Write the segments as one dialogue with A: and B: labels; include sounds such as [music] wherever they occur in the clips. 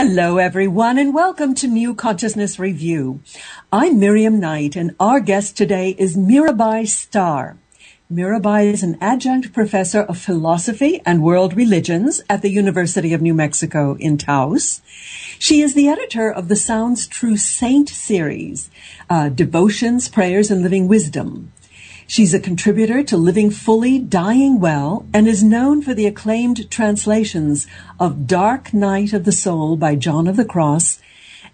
A: Hello, everyone, and welcome to New Consciousness Review. I'm Miriam Knight, and our guest today is Mirabai Starr. Mirabai is an adjunct professor of philosophy and world religions at the University of New Mexico in Taos. She is the editor of the Sounds True Saint series, uh, Devotions, Prayers, and Living Wisdom. She's a contributor to Living Fully, Dying Well, and is known for the acclaimed translations of Dark Night of the Soul by John of the Cross,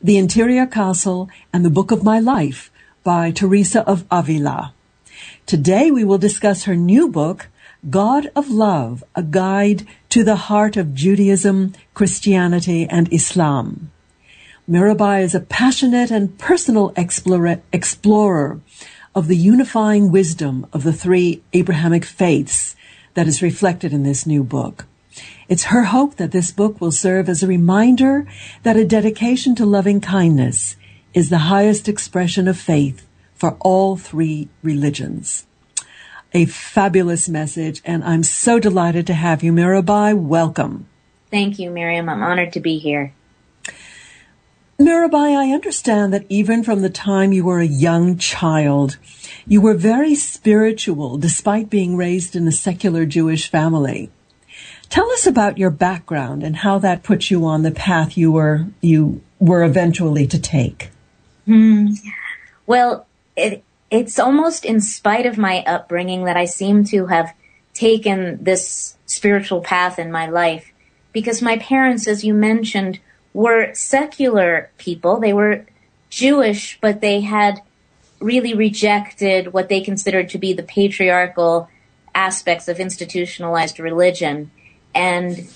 A: The Interior Castle, and The Book of My Life by Teresa of Avila. Today we will discuss her new book, God of Love, a guide to the heart of Judaism, Christianity, and Islam. Mirabai is a passionate and personal explorer, explorer of the unifying wisdom of the three Abrahamic faiths that is reflected in this new book. It's her hope that this book will serve as a reminder that a dedication to loving kindness is the highest expression of faith for all three religions. A fabulous message, and I'm so delighted to have you, Mirabai. Welcome.
B: Thank you, Miriam. I'm honored to be here.
A: Mirabai, I understand that even from the time you were a young child, you were very spiritual despite being raised in a secular Jewish family. Tell us about your background and how that put you on the path you were you were eventually to take.
B: Hmm. Well, it, it's almost in spite of my upbringing that I seem to have taken this spiritual path in my life because my parents, as you mentioned, were secular people. They were Jewish, but they had really rejected what they considered to be the patriarchal aspects of institutionalized religion. And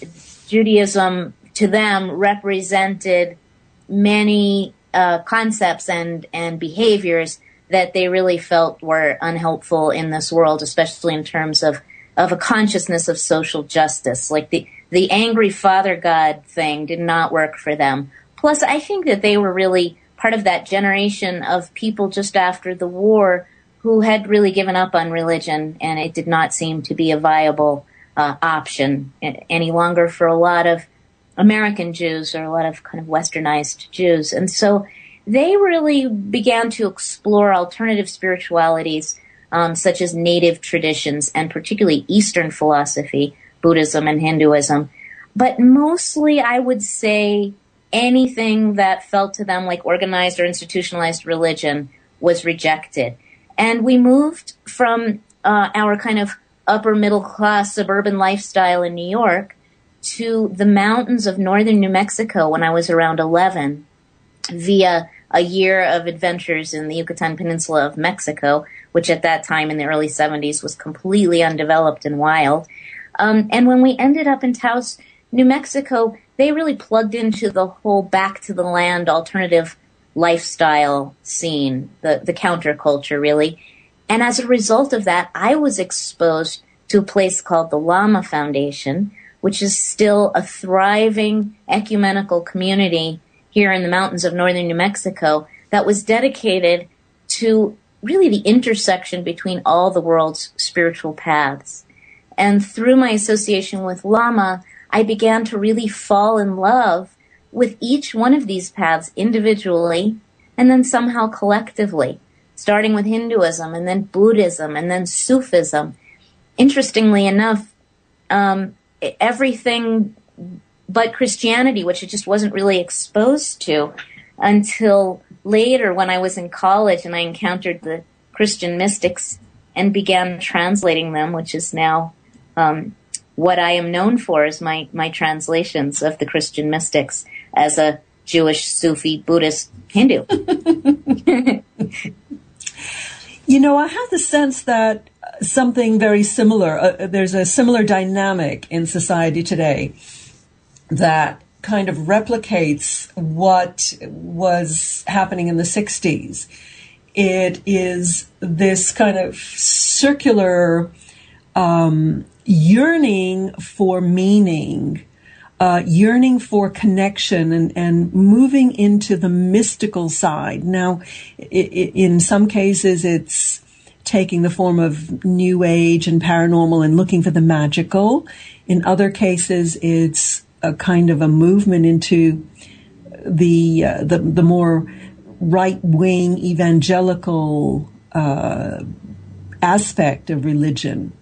B: Judaism to them represented many uh, concepts and, and behaviors that they really felt were unhelpful in this world, especially in terms of, of a consciousness of social justice. Like the, the angry father god thing did not work for them. Plus, I think that they were really part of that generation of people just after the war who had really given up on religion and it did not seem to be a viable uh, option any longer for a lot of American Jews or a lot of kind of westernized Jews. And so they really began to explore alternative spiritualities um, such as native traditions and particularly Eastern philosophy Buddhism and Hinduism. But mostly I would say anything that felt to them like organized or institutionalized religion was rejected. And we moved from uh, our kind of upper middle class suburban lifestyle in New York to the mountains of northern New Mexico when I was around 11 via a year of adventures in the Yucatan Peninsula of Mexico, which at that time in the early 70s was completely undeveloped and wild. Um, and when we ended up in Taos, New Mexico, they really plugged into the whole back to the land alternative lifestyle scene, the, the counterculture really. And as a result of that, I was exposed to a place called the Lama Foundation, which is still a thriving ecumenical community here in the mountains of northern New Mexico that was dedicated to really the intersection between all the world's spiritual paths. And through my association with Lama, I began to really fall in love with each one of these paths individually and then somehow collectively, starting with Hinduism and then Buddhism and then Sufism. Interestingly enough, um, everything but Christianity, which I just wasn't really exposed to until later when I was in college and I encountered the Christian mystics and began translating them, which is now um, what I am known for is my, my translations of the Christian mystics as a Jewish, Sufi, Buddhist, Hindu. [laughs]
A: you know, I have the sense that something very similar, uh, there's a similar dynamic in society today that kind of replicates what was happening in the 60s. It is this kind of circular um, yearning for meaning, uh, yearning for connection and, and moving into the mystical side. Now, in some cases, it's taking the form of new age and paranormal and looking for the magical. In other cases, it's a kind of a movement into the, uh, the the more right wing evangelical uh, aspect of religion.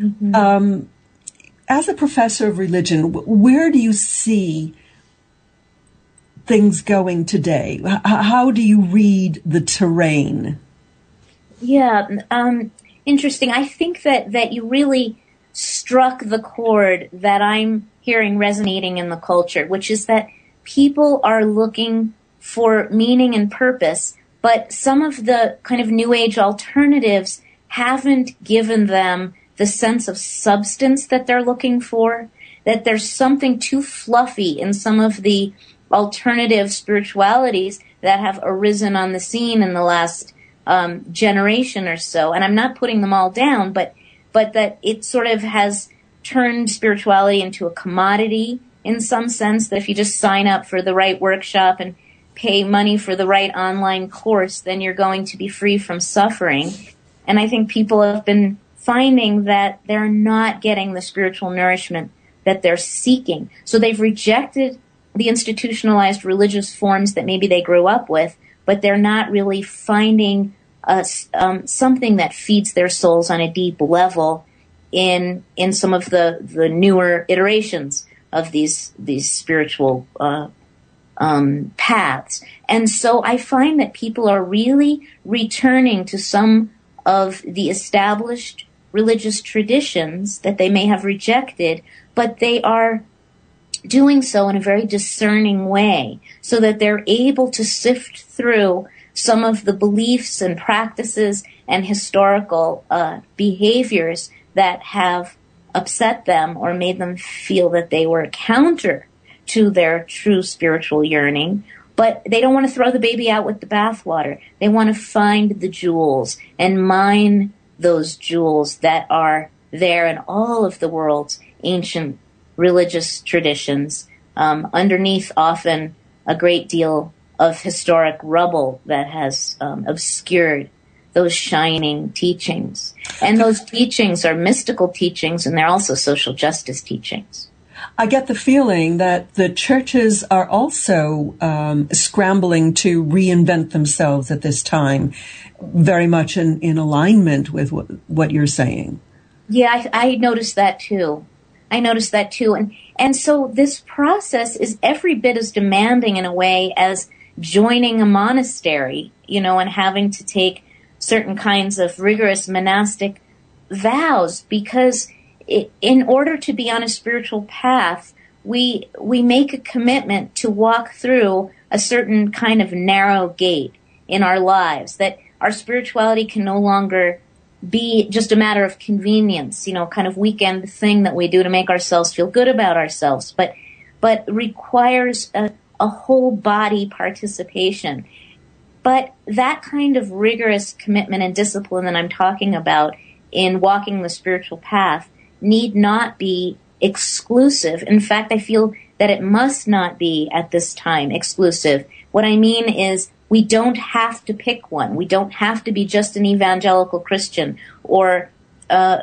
A: Mm-hmm. Um, as a professor of religion, where do you see things going today? H- how do you read the terrain?
B: Yeah, um, interesting. I think that that you really struck the chord that I'm hearing resonating in the culture, which is that people are looking for meaning and purpose, but some of the kind of new age alternatives haven't given them the sense of substance that they're looking for, that there's something too fluffy in some of the alternative spiritualities that have arisen on the scene in the last um, generation or so. And I'm not putting them all down, but but that it sort of has turned spirituality into a commodity in some sense. That if you just sign up for the right workshop and pay money for the right online course, then you're going to be free from suffering. And I think people have been finding that they're not getting the spiritual nourishment that they're seeking. So they've rejected the institutionalized religious forms that maybe they grew up with, but they're not really finding a, um, something that feeds their souls on a deep level in in some of the the newer iterations of these these spiritual uh, um, paths. And so I find that people are really returning to some of the established religious traditions that they may have rejected, but they are doing so in a very discerning way so that they're able to sift through some of the beliefs and practices and historical uh, behaviors that have upset them or made them feel that they were counter to their true spiritual yearning. But they don't want to throw the baby out with the bathwater. They want to find the jewels and mine those jewels that are there in all of the world's ancient religious traditions, um, underneath often a great deal of historic rubble that has um, obscured those shining teachings. And those teachings are mystical teachings and they're also social justice teachings.
A: I get the feeling that the churches are also um, scrambling to reinvent themselves at this time, very much in, in alignment with what, what you're saying.
B: Yeah, I, I noticed that too. I noticed that too. And, and so this process is every bit as demanding in a way as joining a monastery, you know, and having to take certain kinds of rigorous monastic vows because in order to be on a spiritual path, we, we make a commitment to walk through a certain kind of narrow gate in our lives that our spirituality can no longer be just a matter of convenience, you know, kind of weekend thing that we do to make ourselves feel good about ourselves, but but requires a, a whole body participation. But that kind of rigorous commitment and discipline that I'm talking about in walking the spiritual path need not be exclusive. In fact, I feel that it must not be at this time exclusive. What I mean is we don't have to pick one. We don't have to be just an evangelical Christian or uh,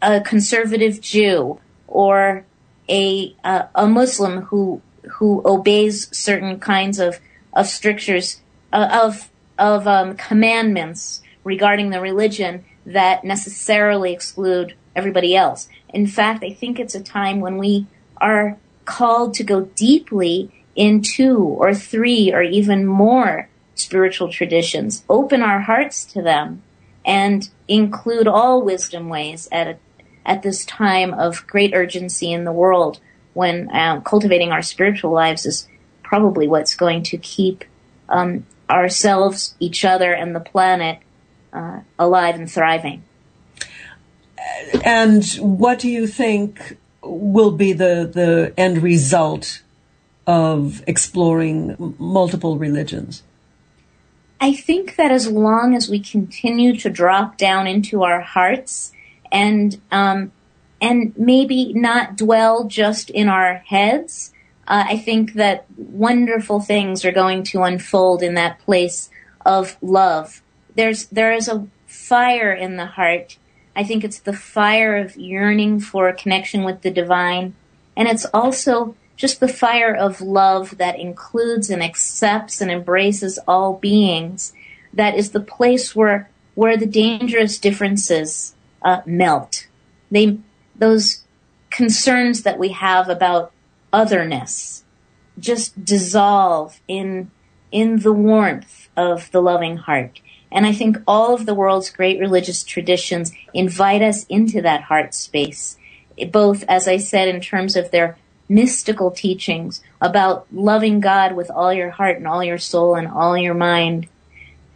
B: a conservative Jew or a uh, a Muslim who who obeys certain kinds of of strictures uh, of of um, commandments regarding the religion that necessarily exclude everybody else. In fact, I think it's a time when we are called to go deeply in two or three or even more spiritual traditions, open our hearts to them, and include all wisdom ways at a, at this time of great urgency in the world when uh, cultivating our spiritual lives is probably what's going to keep um, ourselves, each other, and the planet uh, alive and thriving.
A: And what do you think will be the, the end result of exploring multiple religions?
B: I think that as long as we continue to drop down into our hearts and um, and maybe not dwell just in our heads, uh, I think that wonderful things are going to unfold in that place of love. There's there is a fire in the heart. I think it's the fire of yearning for a connection with the divine, and it's also just the fire of love that includes and accepts and embraces all beings, that is the place where where the dangerous differences uh, melt. They those concerns that we have about otherness just dissolve in in the warmth of the loving heart. And I think all of the world's great religious traditions invite us into that heart space, both, as I said, in terms of their mystical teachings about loving God with all your heart and all your soul and all your mind,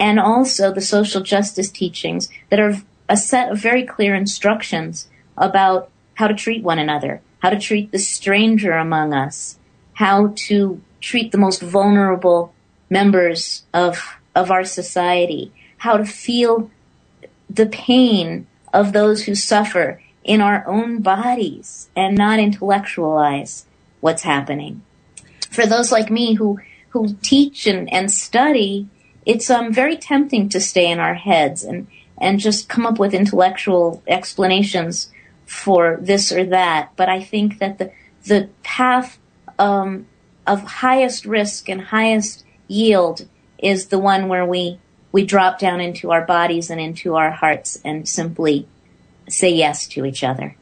B: and also the social justice teachings that are a set of very clear instructions about how to treat one another, how to treat the stranger among us, how to treat the most vulnerable members of, of our society, how to feel the pain of those who suffer in our own bodies and not intellectualize what's happening. For those like me who, who teach and, and study, it's um, very tempting to stay in our heads and, and just come up with intellectual explanations for this or that. But I think that the, the path um, of highest risk and highest yield is the one where we we drop down into our bodies and into our hearts and simply say yes to each other.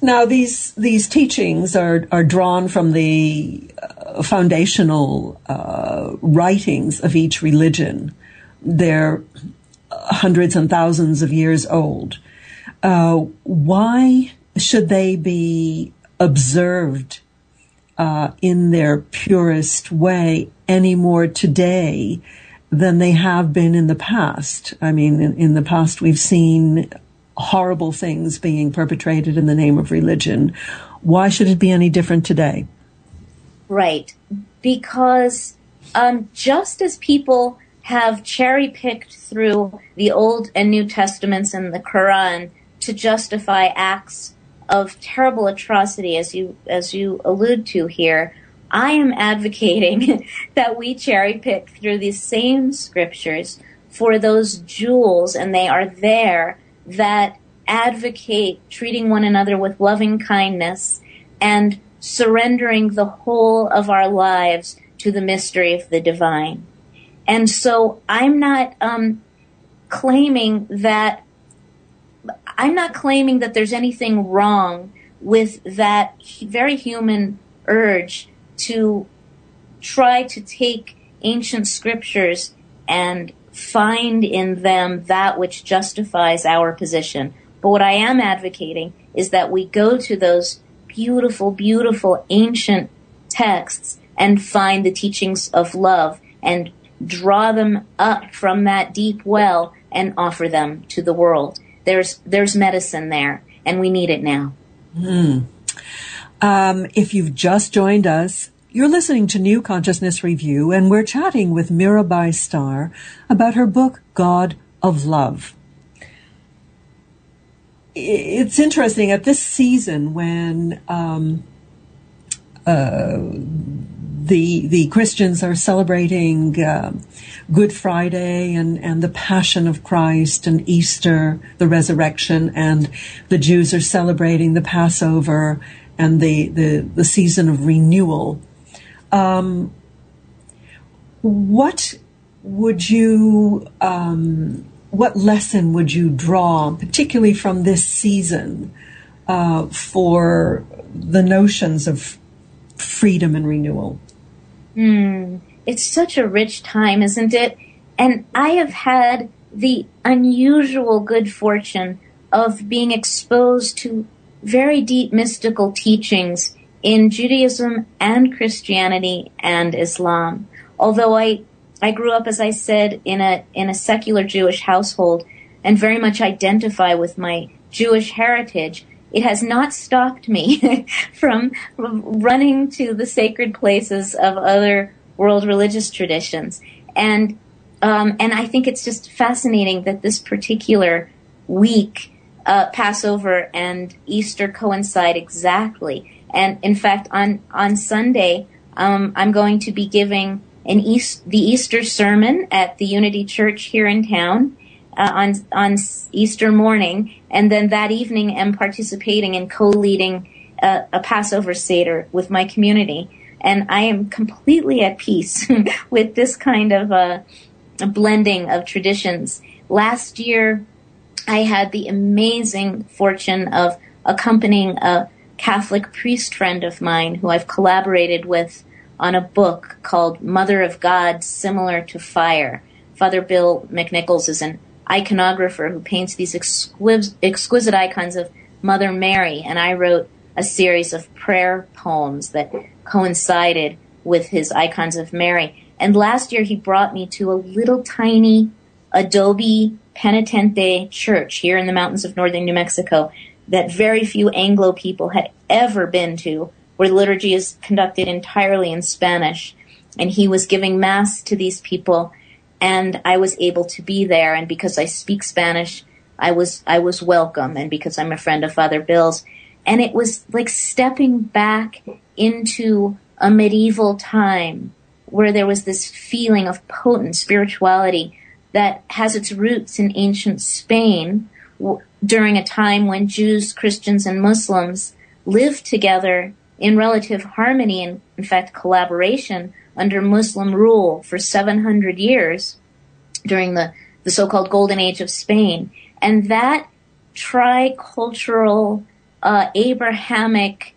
A: Now, these these teachings are are drawn from the uh, foundational uh, writings of each religion. They're hundreds and thousands of years old. Uh, why should they be observed uh, in their purest way any more today than they have been in the past. I mean, in, in the past, we've seen horrible things being perpetrated in the name of religion. Why should it be any different today?
B: Right. Because um, just as people have cherry picked through the Old and New Testaments and the Quran to justify acts of terrible atrocity, as you as you allude to here, I am advocating [laughs] that we cherry pick through these same scriptures for those jewels, and they are there that advocate treating one another with loving kindness and surrendering the whole of our lives to the mystery of the divine. And so I'm not um, claiming that I'm not claiming that there's anything wrong with that very human urge to try to take ancient scriptures and find in them that which justifies our position. But what I am advocating is that we go to those beautiful, beautiful ancient texts and find the teachings of love and draw them up from that deep well and offer them to the world. There's there's medicine there, and we need it now.
A: Mm. Um, if you've just joined us, you're listening to New Consciousness Review, and we're chatting with Mirabai Starr about her book God of Love. It's interesting at this season when um, uh, the the Christians are celebrating uh, Good Friday and and the Passion of Christ and Easter, the resurrection, and the Jews are celebrating the Passover and the the, the season of renewal. Um, what would you um, what lesson would you draw, particularly from this season, uh, for the notions of freedom and renewal?
B: Mm, it's such a rich time, isn't it? And I have had the unusual good fortune of being exposed to very deep mystical teachings in Judaism and Christianity and Islam. Although I, I grew up, as I said, in a, in a secular Jewish household and very much identify with my Jewish heritage, it has not stopped me [laughs] from running to the sacred places of other world religious traditions. And um, and I think it's just fascinating that this particular week, uh, Passover and Easter coincide exactly. And in fact, on on Sunday, um, I'm going to be giving an East the Easter sermon at the Unity Church here in town uh, on on Easter morning, and then that evening I'm participating in co-leading a, a Passover Seder with my community. And I am completely at peace [laughs] with this kind of a, a blending of traditions. Last year, I had the amazing fortune of accompanying a Catholic priest friend of mine who I've collaborated with on a book called Mother of God, Similar to Fire. Father Bill McNichols is an iconographer who paints these exquisite, exquisite icons of Mother Mary, and I wrote a series of prayer poems that coincided with his icons of Mary. And last year he brought me to a little tiny adobe penitente church here in the mountains of northern New Mexico that very few Anglo people had ever been to, where liturgy is conducted entirely in Spanish. And he was giving mass to these people and I was able to be there. And because I speak Spanish, I was, I was welcome. And because I'm a friend of Father Bill's, and it was like stepping back into a medieval time where there was this feeling of potent spirituality that has its roots in ancient Spain w- during a time when Jews, Christians, and Muslims lived together in relative harmony and, in fact, collaboration under Muslim rule for 700 years during the, the so-called Golden Age of Spain. And that tricultural, uh, Abrahamic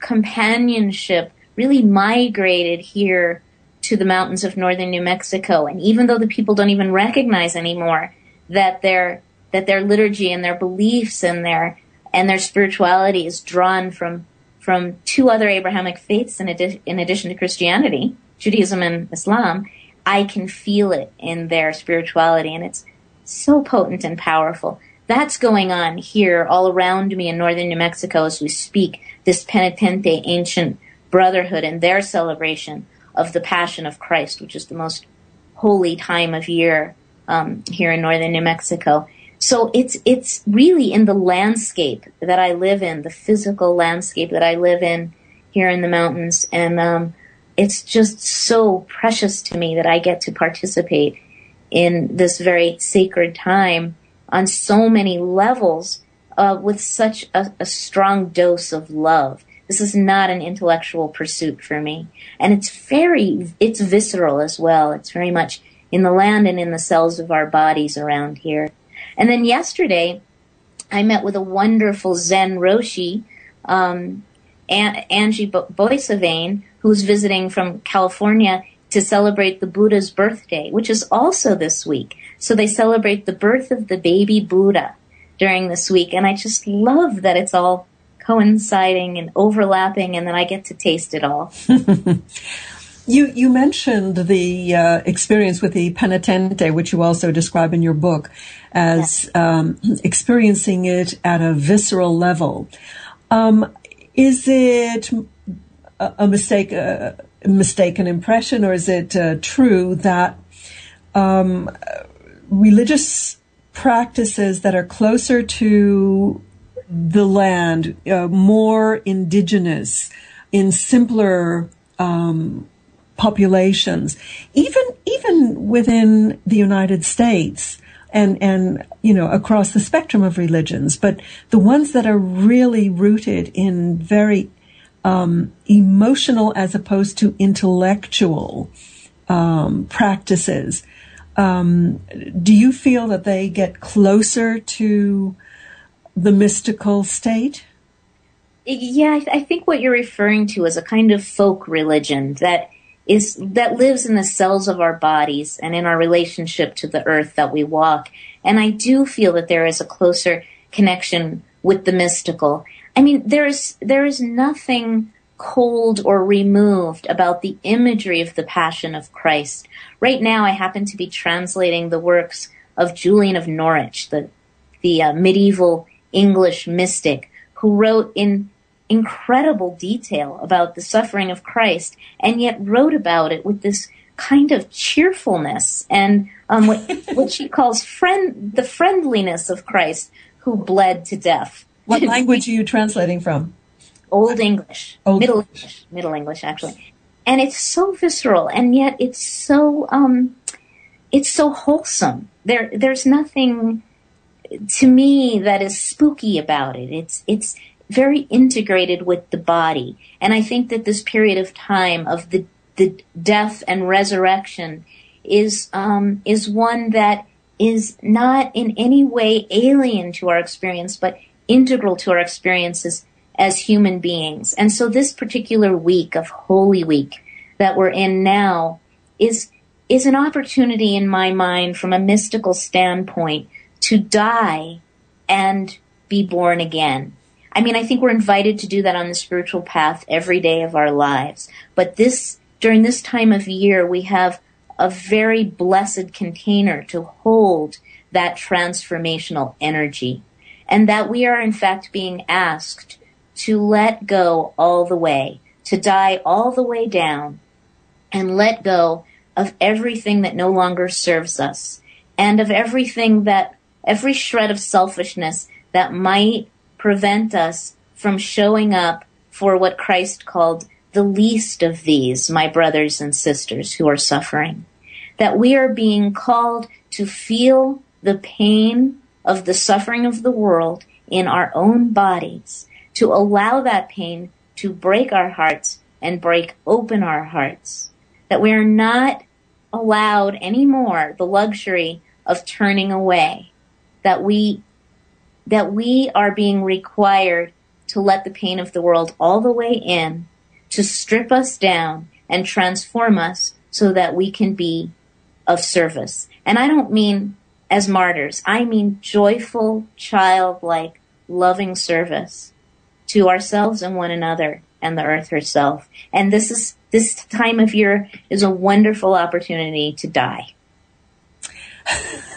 B: companionship really migrated here to the mountains of northern New Mexico. And even though the people don't even recognize anymore that their, that their liturgy and their beliefs and their, and their spirituality is drawn from, from two other Abrahamic faiths in, adi- in addition to Christianity, Judaism and Islam, I can feel it in their spirituality and it's so potent and powerful. That's going on here all around me in northern New Mexico as we speak, this penitente ancient brotherhood and their celebration of the Passion of Christ, which is the most holy time of year um, here in northern New Mexico. So it's it's really in the landscape that I live in, the physical landscape that I live in here in the mountains, and um, it's just so precious to me that I get to participate in this very sacred time on so many levels uh, with such a, a strong dose of love. This is not an intellectual pursuit for me. And it's very, it's visceral as well. It's very much in the land and in the cells of our bodies around here. And then yesterday, I met with a wonderful Zen Roshi, um, Angie Boissevain, who's visiting from California to celebrate the Buddha's birthday, which is also this week. So they celebrate the birth of the baby Buddha during this week. And I just love that it's all coinciding and overlapping and then I get to taste it all. [laughs]
A: you you mentioned the uh, experience with the penitente, which you also describe in your book as um, experiencing it at a visceral level. Um, is it a, mistake, a, mistaken impression, or is it uh, true that um, religious practices that are closer to the land, uh, more indigenous, in simpler um, populations, even even within the United States, and and you know across the spectrum of religions, but the ones that are really rooted in very um, emotional as opposed to intellectual um, practices. Um, do you feel that they get closer to the mystical state?
B: Yeah, I, th- I think what you're referring to is a kind of folk religion that is that lives in the cells of our bodies and in our relationship to the earth that we walk. And I do feel that there is a closer connection with the mystical. I mean, there is there is nothing cold or removed about the imagery of the Passion of Christ. Right now, I happen to be translating the works of Julian of Norwich, the the uh, medieval English mystic, who wrote in incredible detail about the suffering of Christ, and yet wrote about it with this kind of cheerfulness and um, what, [laughs] what she calls friend the friendliness of Christ, who bled to death.
A: What [laughs] language are you translating from?
B: Old English, Old Middle English. English, Middle English, actually. And it's so visceral, and yet it's so um, it's so wholesome. There, there's nothing to me that is spooky about it. It's it's very integrated with the body. And I think that this period of time of the, the death and resurrection is, um, is one that is not in any way alien to our experience, but integral to our experiences as human beings. And so this particular week of Holy Week that we're in now is, is an opportunity in my mind from a mystical standpoint to die and be born again. I mean, I think we're invited to do that on the spiritual path every day of our lives. But this, during this time of year, we have a very blessed container to hold that transformational energy. And that we are in fact being asked to let go all the way, to die all the way down and let go of everything that no longer serves us and of everything that, every shred of selfishness that might prevent us from showing up for what Christ called the least of these, my brothers and sisters who are suffering. That we are being called to feel the pain of the suffering of the world in our own bodies, to allow that pain to break our hearts and break open our hearts. That we are not allowed anymore the luxury of turning away. That we, that we are being required to let the pain of the world all the way in, to strip us down and transform us so that we can be of service. And I don't mean as martyrs. I mean joyful, childlike, loving service to ourselves and one another and the earth herself. And this is, this time of year is a wonderful opportunity to die.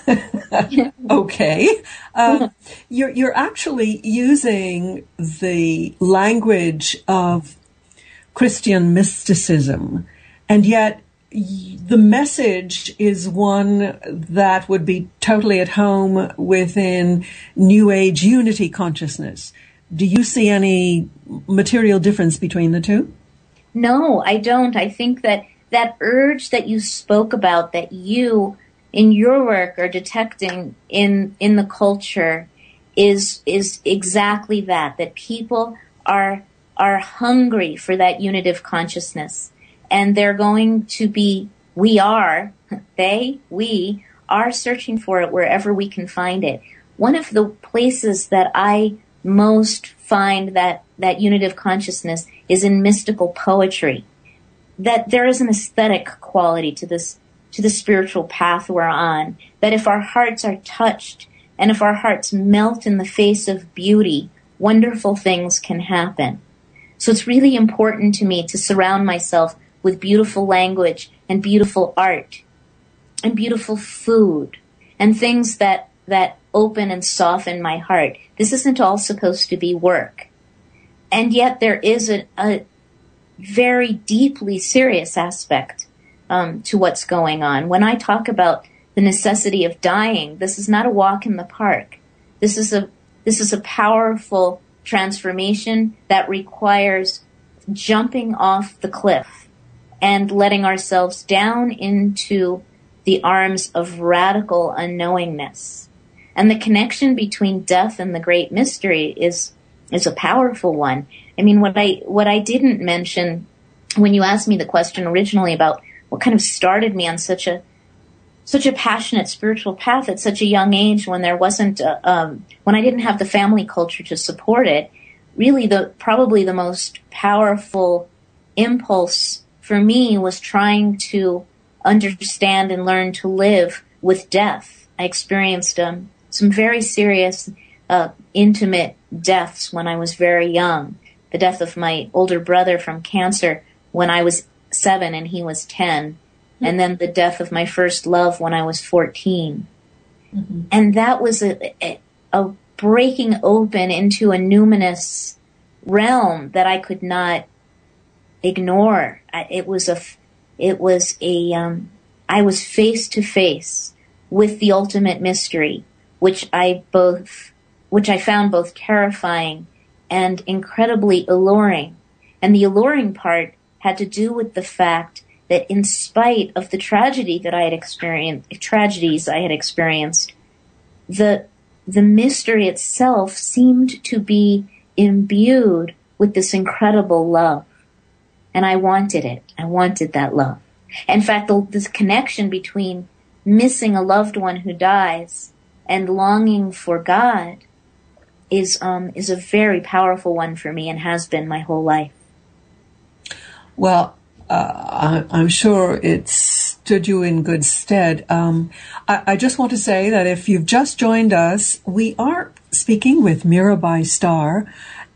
B: [laughs]
A: okay. Uh, you're, you're actually using the language of Christian mysticism, and yet the message is one that would be totally at home within New Age unity consciousness. Do you see any material difference between the two?
B: No, I don't. I think that that urge that you spoke about, that you in your work are detecting in in the culture, is is exactly that. That people are are hungry for that unitive consciousness and they're going to be, we are, [laughs] they, we are searching for it wherever we can find it. One of the places that I most find that, that unitive consciousness is in mystical poetry. That there is an aesthetic quality to this, to the spiritual path we're on. That if our hearts are touched and if our hearts melt in the face of beauty, wonderful things can happen. So it's really important to me to surround myself with beautiful language and beautiful art and beautiful food and things that, that open and soften my heart. This isn't all supposed to be work. And yet there is a, a very deeply serious aspect um, to what's going on. When I talk about the necessity of dying, this is not a walk in the park. This is a this is a powerful transformation that requires jumping off the cliff and letting ourselves down into the arms of radical unknowingness. And the connection between death and the great mystery is, is a powerful one. I mean, what I, what I didn't mention when you asked me the question originally about what kind of started me on such a, such a passionate spiritual path at such a young age when there wasn't, a, um, when I didn't have the family culture to support it, really the, probably the most powerful impulse for me was trying to understand and learn to live with death. I experienced um, some very serious, uh, intimate deaths when I was very young. The death of my older brother from cancer when I was seven and he was 10. Mm-hmm. And then the death of my first love when I was 14. Mm-hmm. And that was a, a, a breaking open into a numinous realm that I could not ignore. It was a, it was a, um, I was face to face with the ultimate mystery, which I both, which I found both terrifying and incredibly alluring. And the alluring part had to do with the fact that in spite of the tragedy that I had experienced, tragedies I had experienced, the, the mystery itself seemed to be imbued with this incredible love. And I wanted it. I wanted that love. In fact, the, this connection between missing a loved one who dies and longing for God is um, is a very powerful one for me and has been my whole life.
A: Well, uh, I, am sure it stood you in good stead. Um, I, I, just want to say that if you've just joined us, we are speaking with Mirabai Starr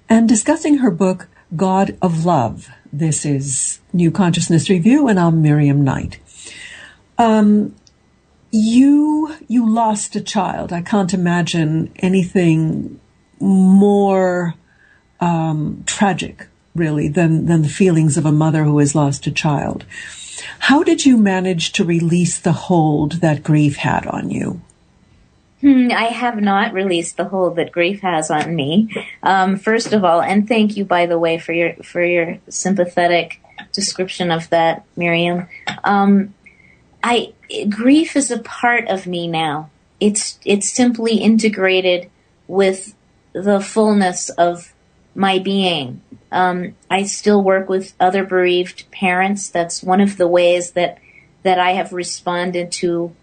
A: and discussing her book, God of Love. This is New Consciousness Review, and I'm Miriam Knight. Um, you you lost a child. I can't imagine anything more um, tragic, really, than than the feelings of a mother who has lost a child. How did you manage to release the hold that grief had on you?
B: Hmm, I have not released the hold that grief has on me. Um, first of all, and thank you, by the way, for your for your sympathetic description of that, Miriam. Um, I grief is a part of me now. It's it's simply integrated with the fullness of my being. Um, I still work with other bereaved parents. That's one of the ways that that I have responded to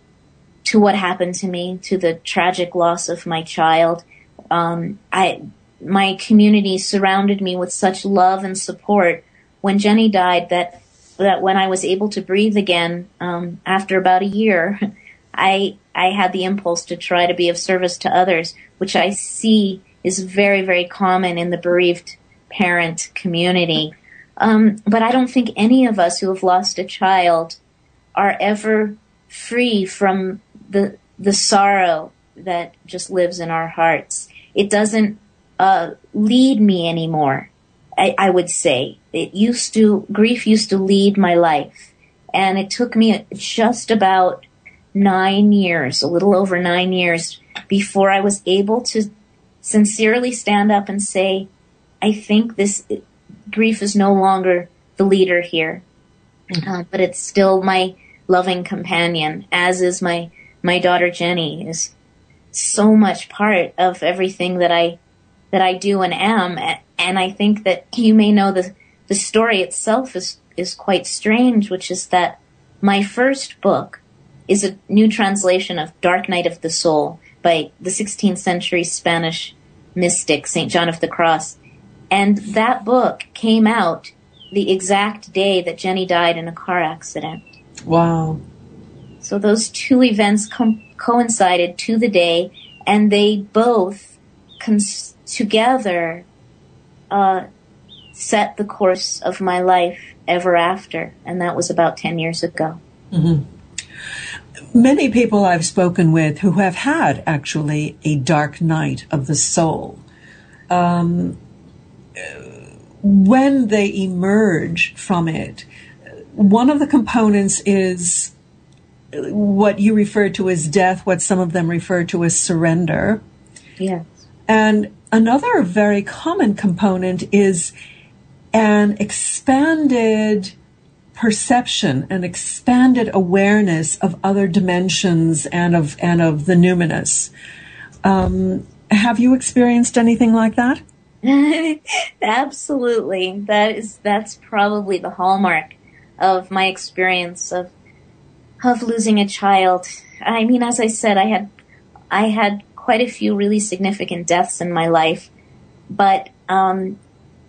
B: to what happened to me, to the tragic loss of my child. Um, I my community surrounded me with such love and support when Jenny died that that when I was able to breathe again um, after about a year, [laughs] I I had the impulse to try to be of service to others, which I see is very very common in the bereaved parent community. Um, but I don't think any of us who have lost a child are ever free from the the sorrow that just lives in our hearts. It doesn't uh, lead me anymore. I, I would say it used to grief used to lead my life, and it took me just about nine years, a little over nine years, before I was able to sincerely stand up and say, "I think this grief is no longer the leader here, mm-hmm. uh, but it's still my loving companion, as is my my daughter Jenny is so much part of everything that I that I do and am. And I think that you may know the the story itself is is quite strange, which is that my first book is a new translation of Dark Night of the Soul by the 16th century Spanish mystic Saint John of the Cross. And that book came out the exact day that Jenny died in a car accident.
A: Wow.
B: So those two events com- coincided to the day, and they both cons- together uh, set the course of my life ever after, and that was about 10 years ago.
A: Mm-hmm. Many people I've spoken with who have had actually a dark night of the soul, um, when they emerge from it, one of the components is what you refer to as death, what some of them refer to as surrender.
B: Yes.
A: And another very common component is an expanded perception, an expanded awareness of other dimensions and of and of the numinous. Um, have you experienced anything like that? [laughs]
B: Absolutely. That is that's probably the hallmark of my experience of of losing a child. I mean, as I said, I had I had quite a few really significant deaths in my life, but um,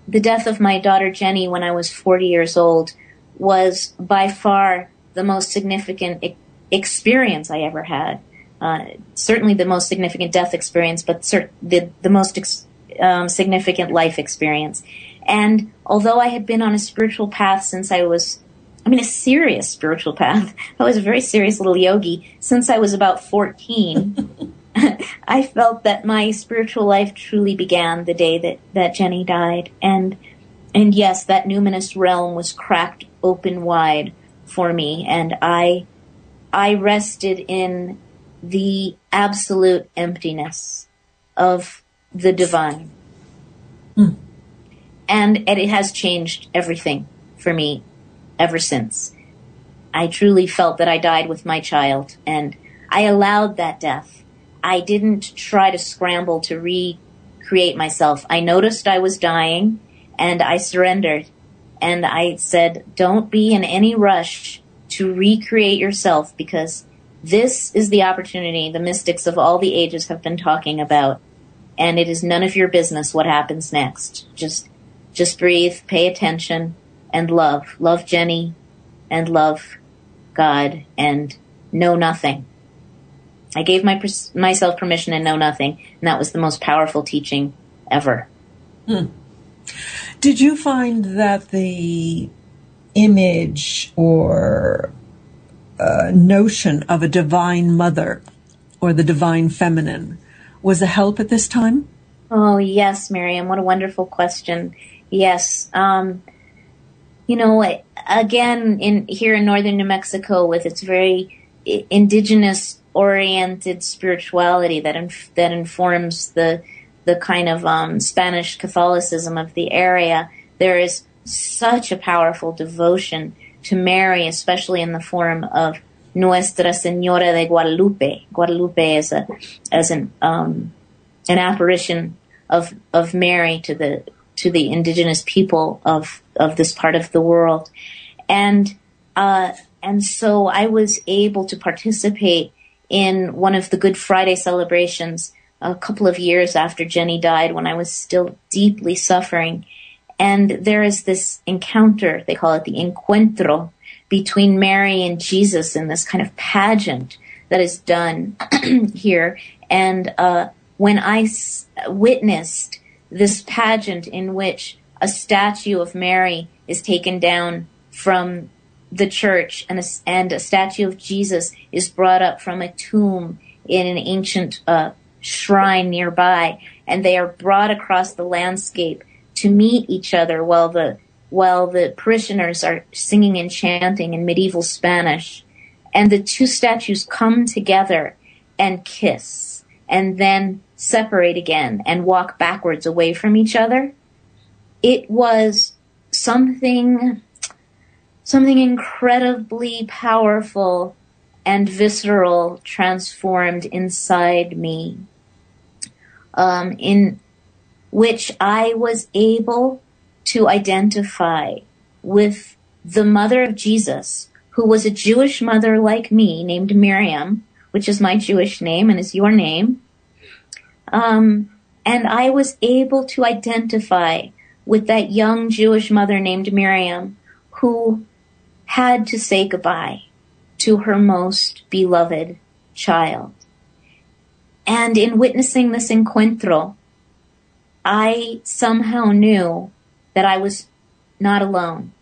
B: the death of my daughter Jenny when I was 40 years old was by far the most significant e- experience I ever had. Uh, certainly the most significant death experience, but cert- the, the most ex- um, significant life experience. And although I had been on a spiritual path since I was I mean, a serious spiritual path. [laughs] I was a very serious little yogi since I was about 14. [laughs] I felt that my spiritual life truly began the day that, that Jenny died. And, and yes, that numinous realm was cracked open wide for me. And I, I rested in the absolute emptiness of the divine. Mm. And, and it has changed everything for me ever since. I truly felt that I died with my child and I allowed that death. I didn't try to scramble to recreate myself. I noticed I was dying and I surrendered. And I said, don't be in any rush to recreate yourself because this is the opportunity the mystics of all the ages have been talking about. And it is none of your business what happens next. Just, just breathe, pay attention and love. Love Jenny and love God and know nothing. I gave my, myself permission and know nothing. And that was the most powerful teaching ever.
A: Hmm. Did you find that the image or uh, notion of a divine mother or the divine feminine was a help at this time?
B: Oh, yes, Miriam. What a wonderful question. Yes. Um, you know, again, in here in northern New Mexico, with its very indigenous oriented spirituality that inf- that informs the the kind of um, Spanish Catholicism of the area, there is such a powerful devotion to Mary, especially in the form of Nuestra Señora de Guadalupe. Guadalupe is a as an um, an apparition of of Mary to the to the indigenous people of of this part of the world, and uh, and so I was able to participate in one of the Good Friday celebrations a couple of years after Jenny died, when I was still deeply suffering, and there is this encounter, they call it the encuentro, between Mary and Jesus in this kind of pageant that is done [clears throat] here. And uh, when I s- witnessed this pageant in which a statue of Mary is taken down from the church and a, and a statue of Jesus is brought up from a tomb in an ancient uh, shrine nearby, and they are brought across the landscape to meet each other while the while the parishioners are singing and chanting in medieval Spanish. And the two statues come together and kiss and then separate again and walk backwards away from each other. It was something, something incredibly powerful and visceral transformed inside me, um, in which I was able to identify with the mother of Jesus, who was a Jewish mother like me, named Miriam, which is my Jewish name and is your name. Um, and I was able to identify with that young Jewish mother named Miriam, who had to say goodbye to her most beloved child. And in witnessing this encuentro, I somehow knew that I was not alone.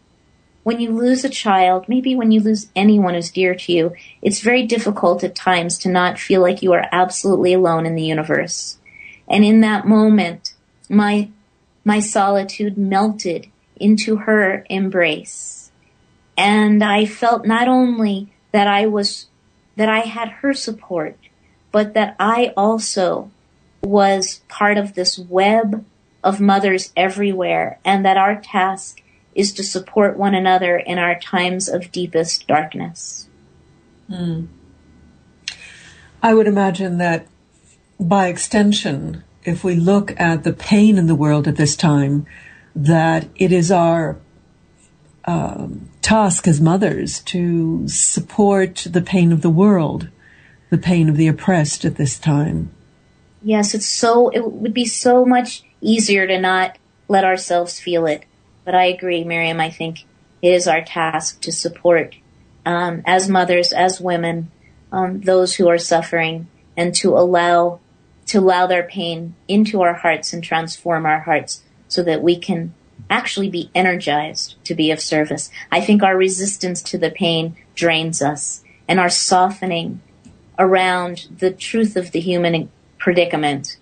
B: When you lose a child, maybe when you lose anyone who's dear to you, it's very difficult at times to not feel like you are absolutely alone in the universe. And in that moment, my, my solitude melted into her embrace. And I felt not only that I was, that I had her support, but that I also was part of this web of mothers everywhere and that our task is to support one another in our times of deepest darkness.
A: Mm. I would imagine that by extension, if we look at the pain in the world at this time, that it is our um, task as mothers to support the pain of the world, the pain of the oppressed at this time.
B: Yes, it's so, it would be so much easier to not let ourselves feel it. But I agree, Miriam, I think it is our task to support, um, as mothers, as women, um, those who are suffering and to allow, to allow their pain into our hearts and transform our hearts so that we can actually be energized to be of service. I think our resistance to the pain drains us and our softening around the truth of the human predicament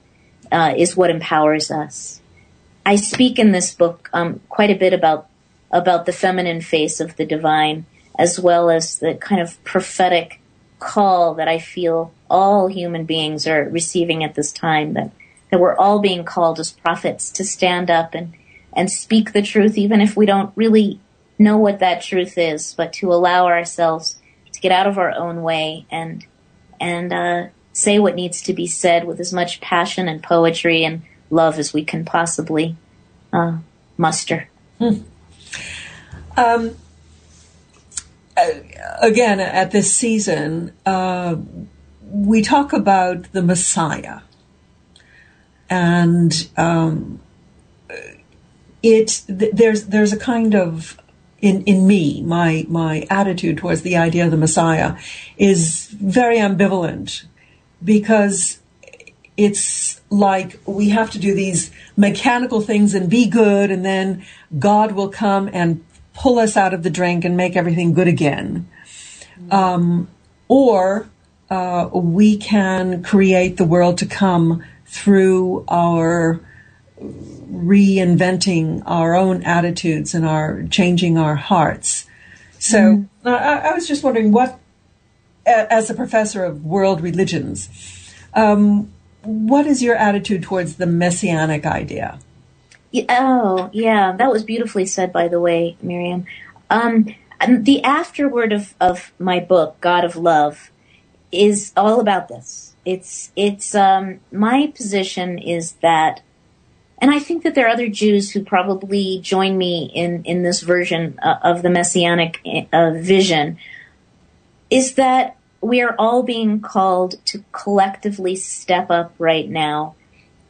B: uh, is what empowers us. I speak in this book um, quite a bit about about the feminine face of the divine, as well as the kind of prophetic call that I feel all human beings are receiving at this time. That that we're all being called as prophets to stand up and and speak the truth, even if we don't really know what that truth is, but to allow ourselves to get out of our own way and and uh, say what needs to be said with as much passion and poetry and love as we can possibly uh, muster. Hmm.
A: Um, again, at this season, uh, we talk about the Messiah, and um, it th- there's there's a kind of in in me my my attitude towards the idea of the Messiah is very ambivalent because it's like we have to do these mechanical things and be good, and then God will come and pull us out of the drink and make everything good again. Um, or uh, we can create the world to come through our reinventing our own attitudes and our changing our hearts. So mm. I, I, was just wondering what, as a professor of world religions, um, what is your attitude towards the messianic idea?
B: Oh, yeah, that was beautifully said, by the way, Miriam. Um, the afterword of, of my book, God of Love, is all about this. It's it's um, my position is that, and I think that there are other Jews who probably join me in in this version uh, of the messianic uh, vision. Is that we are all being called to collectively step up right now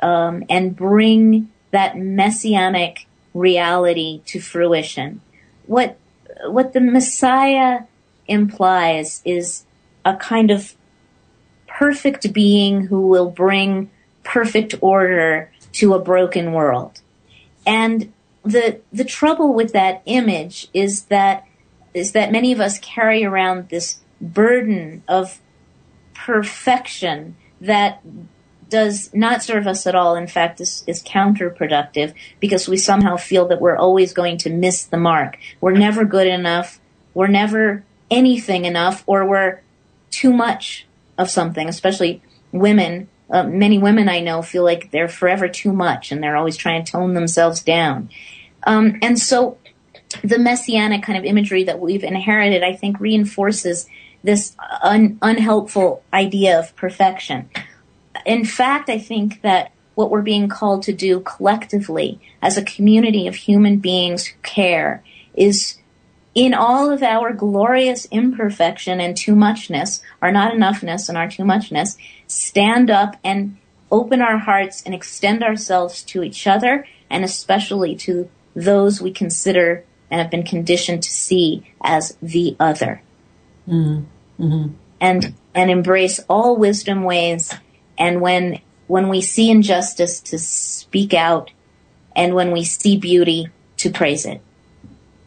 B: um, and bring that messianic reality to fruition. What what the Messiah implies is a kind of perfect being who will bring perfect order to a broken world. And the the trouble with that image is that is that many of us carry around this burden of perfection that does not serve us at all. In fact, is, is counterproductive because we somehow feel that we're always going to miss the mark. We're never good enough. We're never anything enough, or we're too much of something. Especially women. Uh, many women I know feel like they're forever too much, and they're always trying to tone themselves down. Um, and so, the messianic kind of imagery that we've inherited, I think, reinforces this un- unhelpful idea of perfection in fact, I think that what we're being called to do collectively as a community of human beings who care is in all of our glorious imperfection and too muchness, our not enoughness and our too muchness, stand up and open our hearts and extend ourselves to each other and especially to those we consider and have been conditioned to see as the other. Mm-hmm. Mm-hmm. And, and embrace all wisdom ways and when when we see injustice to speak out and when we see beauty to praise it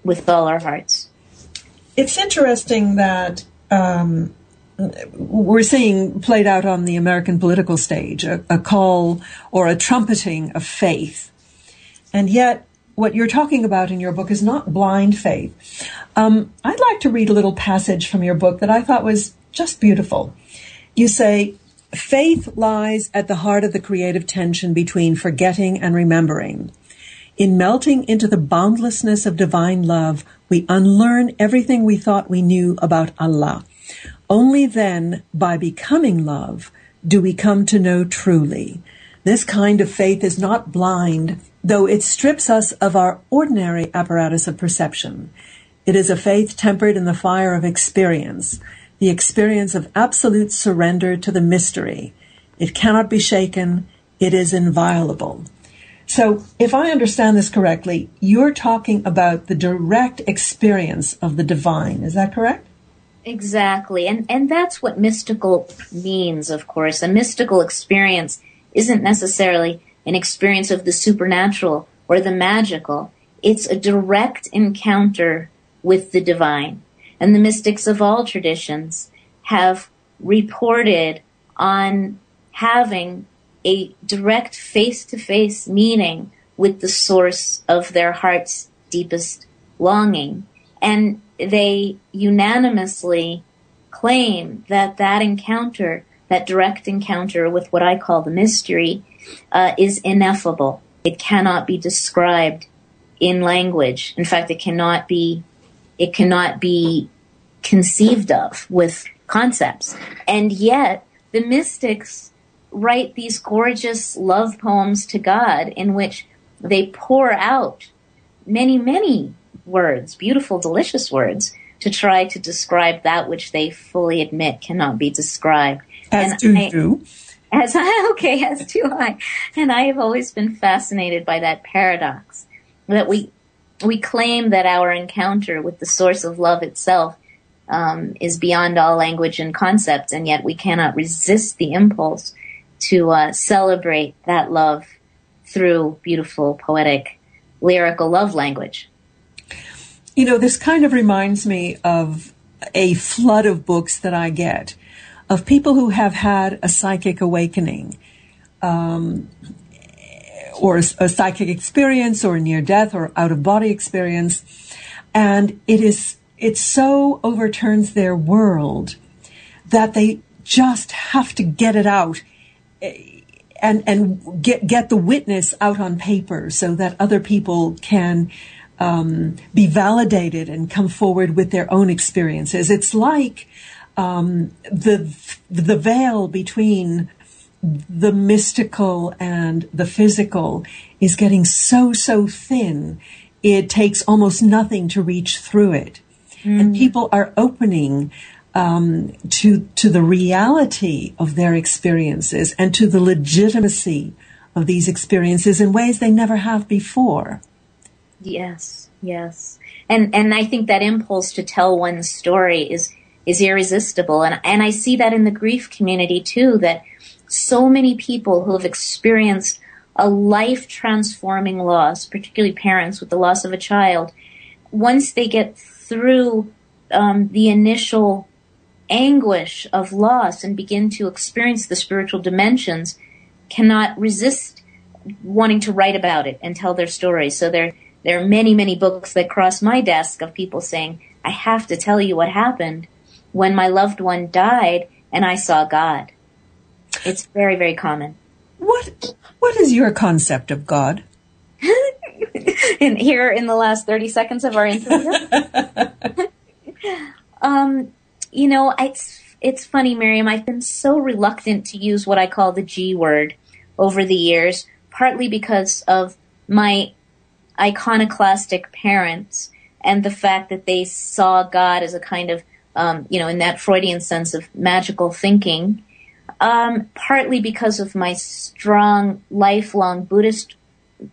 B: with all our hearts
A: it's interesting that um, we're seeing played out on the American political stage a, a, call or a trumpeting of faith. And yet, what you're talking about in your book is not blind faith. Um, I'd like to read a little passage from your book that I thought was just beautiful. You say, Faith lies at the heart of the creative tension between forgetting and remembering. In melting into the boundlessness of divine love, we unlearn everything we thought we knew about Allah. Only then, by becoming love, do we come to know truly. This kind of faith is not blind, though it strips us of our ordinary apparatus of perception. It is a faith tempered in the fire of experience the experience of absolute surrender to the mystery. It cannot be shaken. It is inviolable. So, if I understand this correctly, you're talking about the direct experience of the divine. Is that correct?
B: Exactly. And, and that's what mystical means, of course. A mystical experience isn't necessarily an experience of the supernatural or the magical. It's a direct encounter with the divine and the mystics of all traditions have reported on having a direct face to face meeting with the source of their heart's deepest longing. And they unanimously claim that that encounter, that direct encounter with what I call the mystery, uh, is ineffable. It cannot be described in language. In fact, it cannot be it cannot be conceived of with concepts. And yet, the mystics write these gorgeous love poems to God in which they pour out many, many words, beautiful, delicious words, to try to describe that which they fully admit cannot be described.
A: As and do I, you.
B: As I, [laughs] okay, as too high. And I have always been fascinated by that paradox that we, we claim that our encounter with the source of love itself um, is beyond all language and concept, and yet we cannot resist the impulse to uh, celebrate that love through beautiful, poetic, lyrical love language.
A: You know, this kind of reminds me of a flood of books that I get of people who have had a psychic awakening. Um, or a, a psychic experience or near death or out of body experience. And it is, it so overturns their world that they just have to get it out eh, and, and get, get the witness out on paper so that other people can um, be validated and come forward with their own experiences. It's like um, the the veil between the mystical and the physical is getting so, so thin. It takes almost nothing to reach through it. Mm. And people are opening um, to to the reality of their experiences and to the legitimacy of these experiences in ways they never have before.
B: Yes, yes, and and I think that impulse to tell one's story is is irresistible, and and I see that in the grief community too. That so many people who have experienced a life transforming loss, particularly parents with the loss of a child, once they get through um, the initial anguish of loss and begin to experience the spiritual dimensions, cannot resist wanting to write about it and tell their stories. So there, there are many, many books that cross my desk of people saying, I have to tell you what happened when my loved one died and I saw God. It's very, very common.
A: What What is your concept of God? [laughs]
B: in here in the last thirty seconds of our interview. [laughs] um, you know, it's it's funny, Miriam. I've been so reluctant to use what I call the G word over the years, partly because of my iconoclastic parents and the fact that they saw God as a kind of, um, you know, in that Freudian sense of magical thinking. Um, partly because of my strong, lifelong Buddhist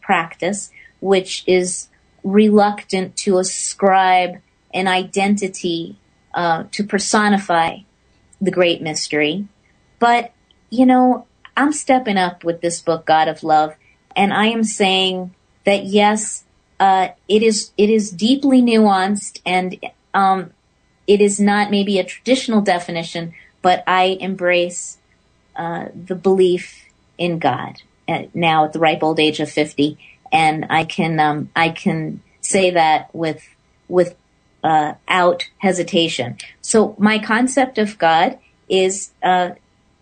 B: practice, which is reluctant to ascribe an identity uh, to personify the great mystery. But, you know, I'm stepping up with this book, God of Love, and I am saying that yes, uh, it is it is deeply nuanced and um, it is not maybe a traditional definition, but I embrace uh, the belief in God uh, now at the ripe old age of 50. And I can, um, I can say that with, with, uh, out hesitation. So my concept of God is, uh,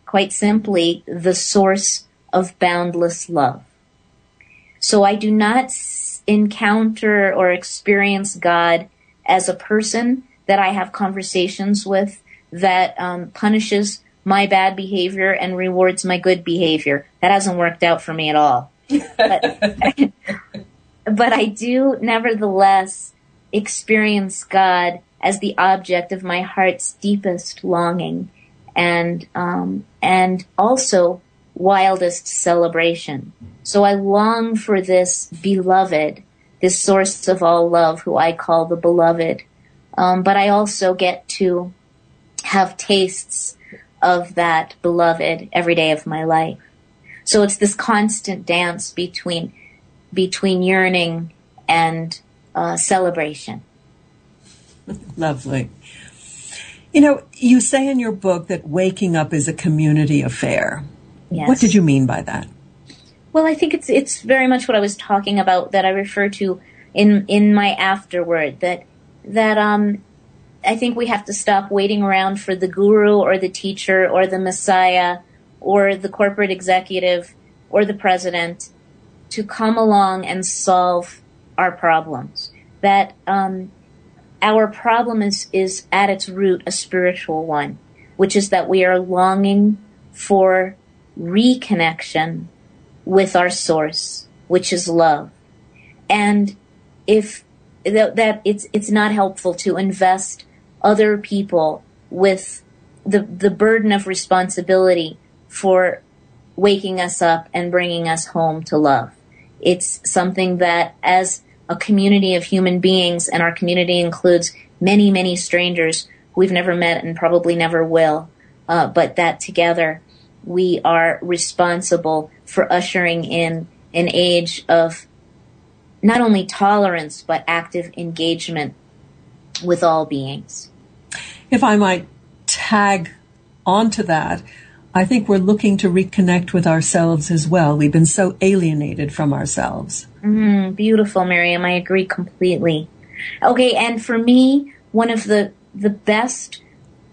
B: quite simply the source of boundless love. So I do not encounter or experience God as a person that I have conversations with that um, punishes my bad behavior and rewards my good behavior. That hasn't worked out for me at all. But, [laughs] but I do nevertheless experience God as the object of my heart's deepest longing and um, and also wildest celebration. So I long for this beloved, this source of all love, who I call the beloved. Um, but I also get to have tastes of that beloved every day of my life. So it's this constant dance between between yearning and uh, celebration.
A: Lovely. You know, you say in your book that waking up is a community affair. Yes. What did you mean by that?
B: Well, I think it's it's very much what I was talking about that I refer to in in my afterword that that um I think we have to stop waiting around for the guru or the teacher or the messiah or the corporate executive or the president to come along and solve our problems. That um, our problem is, is at its root a spiritual one, which is that we are longing for reconnection with our source, which is love. And if that, that it's it's not helpful to invest other people with the the burden of responsibility for waking us up and bringing us home to love. It's something that as a community of human beings and our community includes many many strangers we've never met and probably never will, uh, but that together we are responsible for ushering in an age of not only tolerance but active engagement with all beings.
A: If I might tag onto that, I think we're looking to reconnect with ourselves as well. We've been so alienated from ourselves.
B: Mm, beautiful, Miriam. I agree completely. Okay, and for me, one of the the best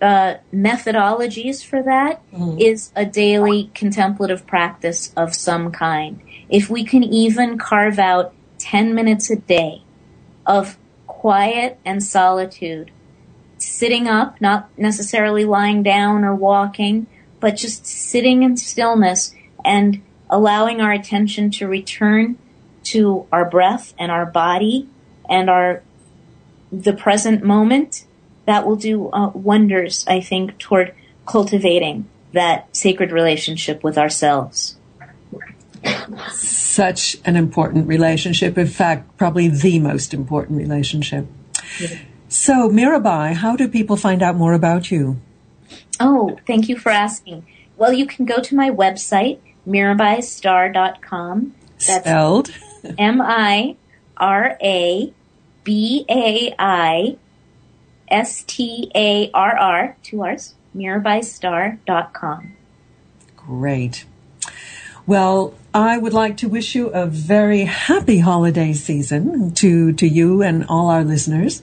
B: uh, methodologies for that mm-hmm. is a daily contemplative practice of some kind. If we can even carve out 10 minutes a day of quiet and solitude, sitting up, not necessarily lying down or walking, but just sitting in stillness and allowing our attention to return to our breath and our body and our the present moment that will do uh, wonders, I think, toward cultivating that sacred relationship with ourselves.
A: Such an important relationship. In fact, probably the most important relationship. Yeah. So, Mirabai, how do people find out more about you?
B: Oh, thank you for asking. Well, you can go to my website, mirabaistarr.com.
A: That's Spelled?
B: M I R A B A I S T A R R, two R's, mirabaistarr.com.
A: Great. Well, I would like to wish you a very happy holiday season to, to you and all our listeners.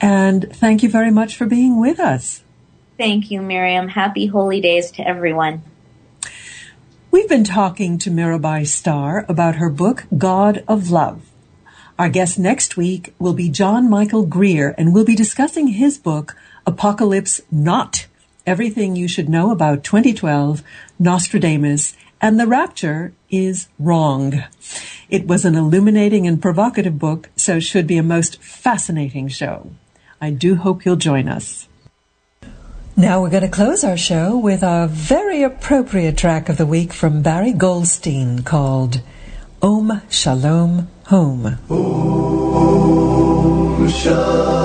A: And thank you very much for being with us.
B: Thank you, Miriam. Happy holy days to everyone.
A: We've been talking to Mirabai Starr about her book, God of Love. Our guest next week will be John Michael Greer, and we'll be discussing his book, Apocalypse Not Everything You Should Know About 2012, Nostradamus, and the Rapture is Wrong. It was an illuminating and provocative book, so it should be a most fascinating show. I do hope you'll join us. Now we're going to close our show with a very appropriate track of the week from Barry Goldstein called Om Shalom Home. Om Shalom.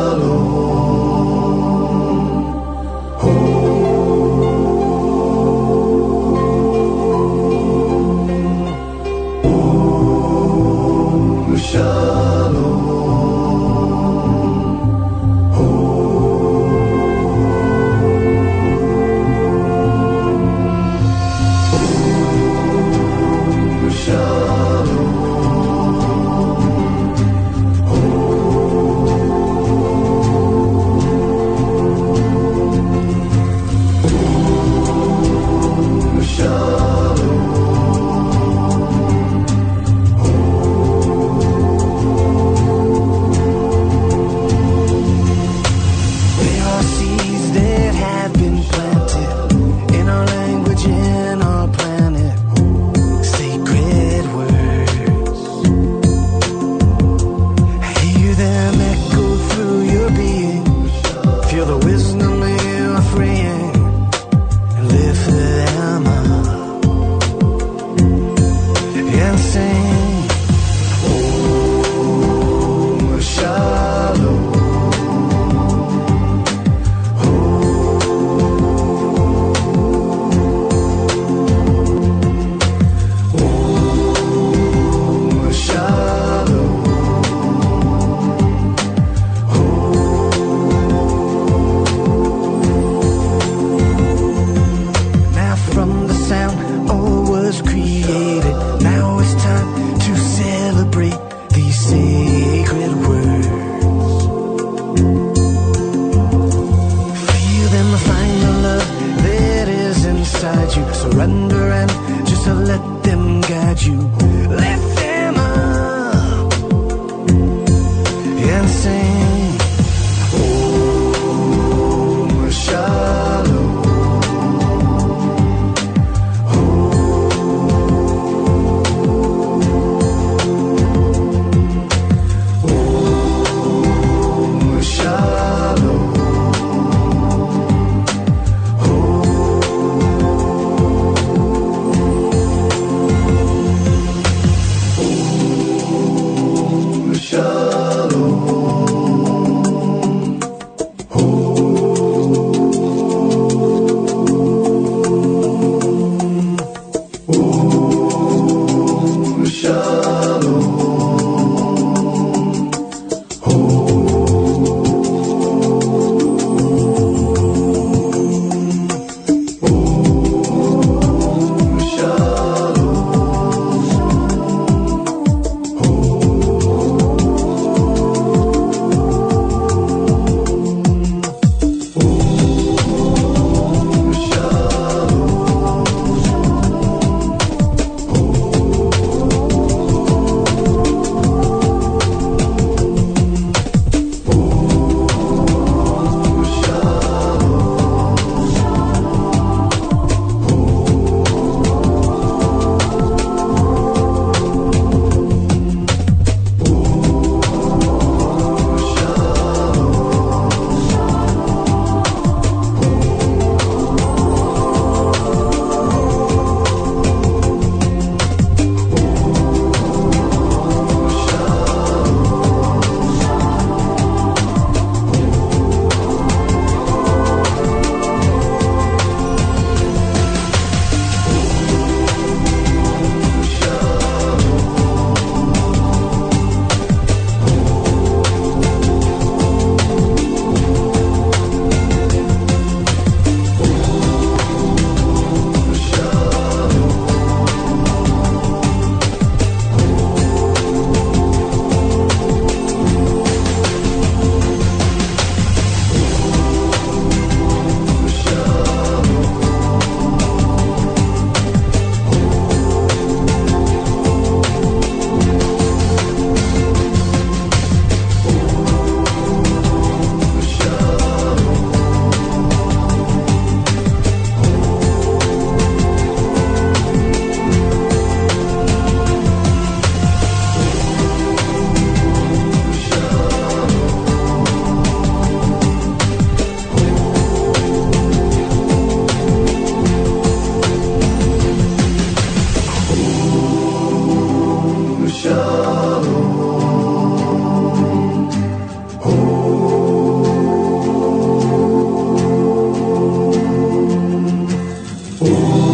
A: Oh.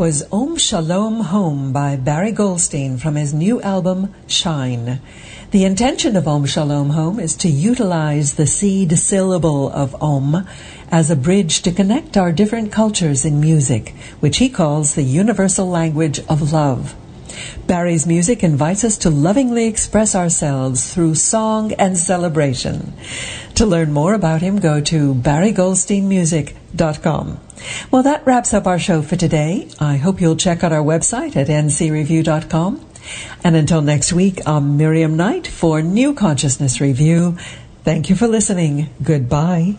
A: Was Om Shalom Home by Barry Goldstein from his new album Shine. The intention of Om Shalom Home is to utilize the seed syllable of Om as a bridge to connect our different cultures in music, which he calls the universal language of love. Barry's music invites us to lovingly express ourselves through song and celebration. To learn more about him, go to barrygoldsteinmusic.com. Well, that wraps up our show for today. I hope you'll check out our website at ncreview.com. And until next week, I'm Miriam Knight for New Consciousness Review. Thank you for listening. Goodbye.